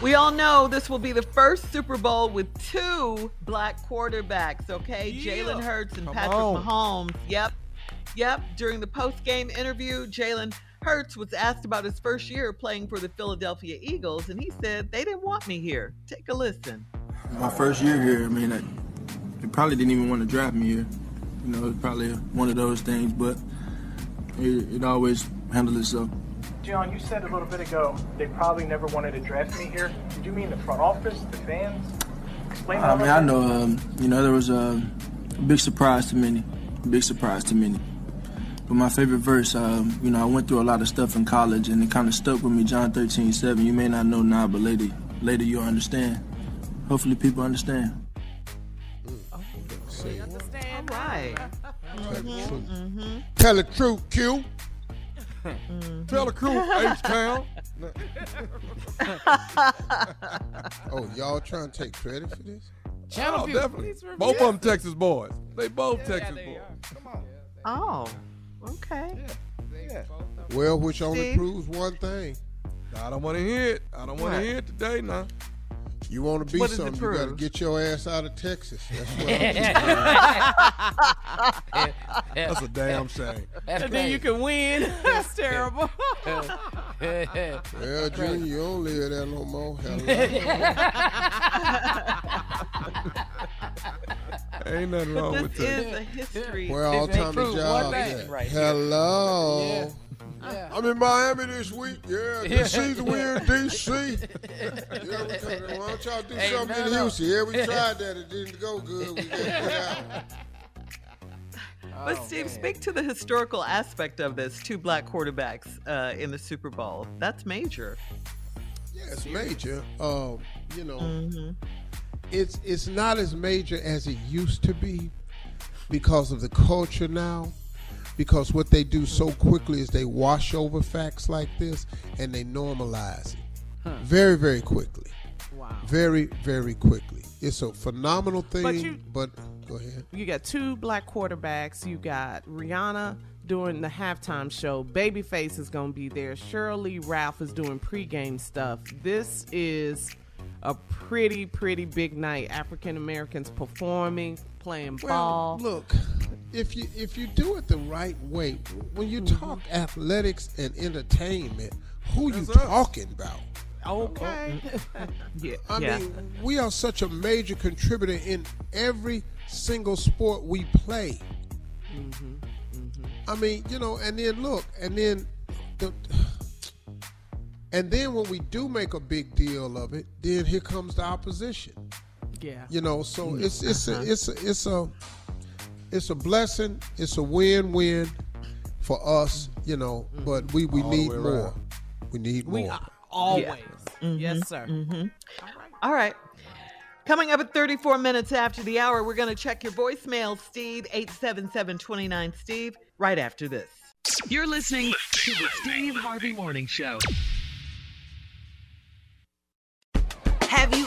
We all know this will be the first Super Bowl with two black quarterbacks, okay? Yeah. Jalen Hurts and Come Patrick on. Mahomes. Yep. Yep. During the post game interview, Jalen Hurts was asked about his first year playing for the Philadelphia Eagles, and he said, They didn't want me here. Take a listen. My first year here, I mean, I, they probably didn't even want to draft me here. You know, it's probably one of those things, but it, it always handled itself. John, you said a little bit ago they probably never wanted to draft me here. Did you mean the front office, the fans? Explain that. I a mean, I know, um, you know, there was a big surprise to many, big surprise to many. But my favorite verse, um, you know, I went through a lot of stuff in college, and it kind of stuck with me. John 13, 7. You may not know now, but later, later you'll understand. Hopefully, people understand. All right. Tell the truth, Q. Mm-hmm. Tell the crew, H-Town. oh, y'all trying to take credit for this? Channel oh, View. definitely. Please review. Both of them Texas boys. They both Texas boys. Oh, okay. Well, which only Steve? proves one thing. I don't want to hear it. I don't want to What? hear it today now. You want to be What something, you got to get your ass out of Texas. That's what That's a damn shame. That's and then you can win. That's terrible. Well, Junior, you don't live there no more. Ain't nothing wrong this with that. is a history. Where all This ain't Tommy proof one Jobs thing at? right here. Hello. Yeah. Yeah. I'm in Miami this week. Yeah, this season we're in DC. yeah, we come, why don't y'all do Hey, something no, in no. Houston? Yeah, we tried that. It didn't go good. We got out. But Steve, speak to the historical aspect of this: two black quarterbacks uh, in the Super Bowl. That's major. Yeah, it's major. Um, you know, Mm-hmm. it's it's not as major as it used to be because of the culture now. Because what they do so quickly is they wash over facts like this and they normalize it very, very quickly. Wow. Very, very quickly. It's a phenomenal thing. But you- but go ahead. You got two black quarterbacks. You got Rihanna doing the halftime show. Babyface is going to be there. Sheryl Lee Ralph is doing pregame stuff. This is a pretty, pretty big night. African Americans performing, playing ball. Well, look, if you if you do it the right way, when you talk athletics and entertainment, who you talking about? Okay. yeah. I yeah. mean, we are such a major contributor in every single sport we play. I mean, you know, and then look, and then the, and then when we do make a big deal of it, then here comes the opposition. Yeah. You know, so Mm. it's it's Uh-huh. a it's a it's a it's a blessing. It's a win-win for us, you know. But we we All need more. around. We need We more. are always. Mhm, Yes, sir. mhm. All right. Coming up at 34 minutes after the hour, we're going to check your voicemail, Steve, 877-29 Steve, right after this. You're listening to the Steve Harvey Morning Show. Have you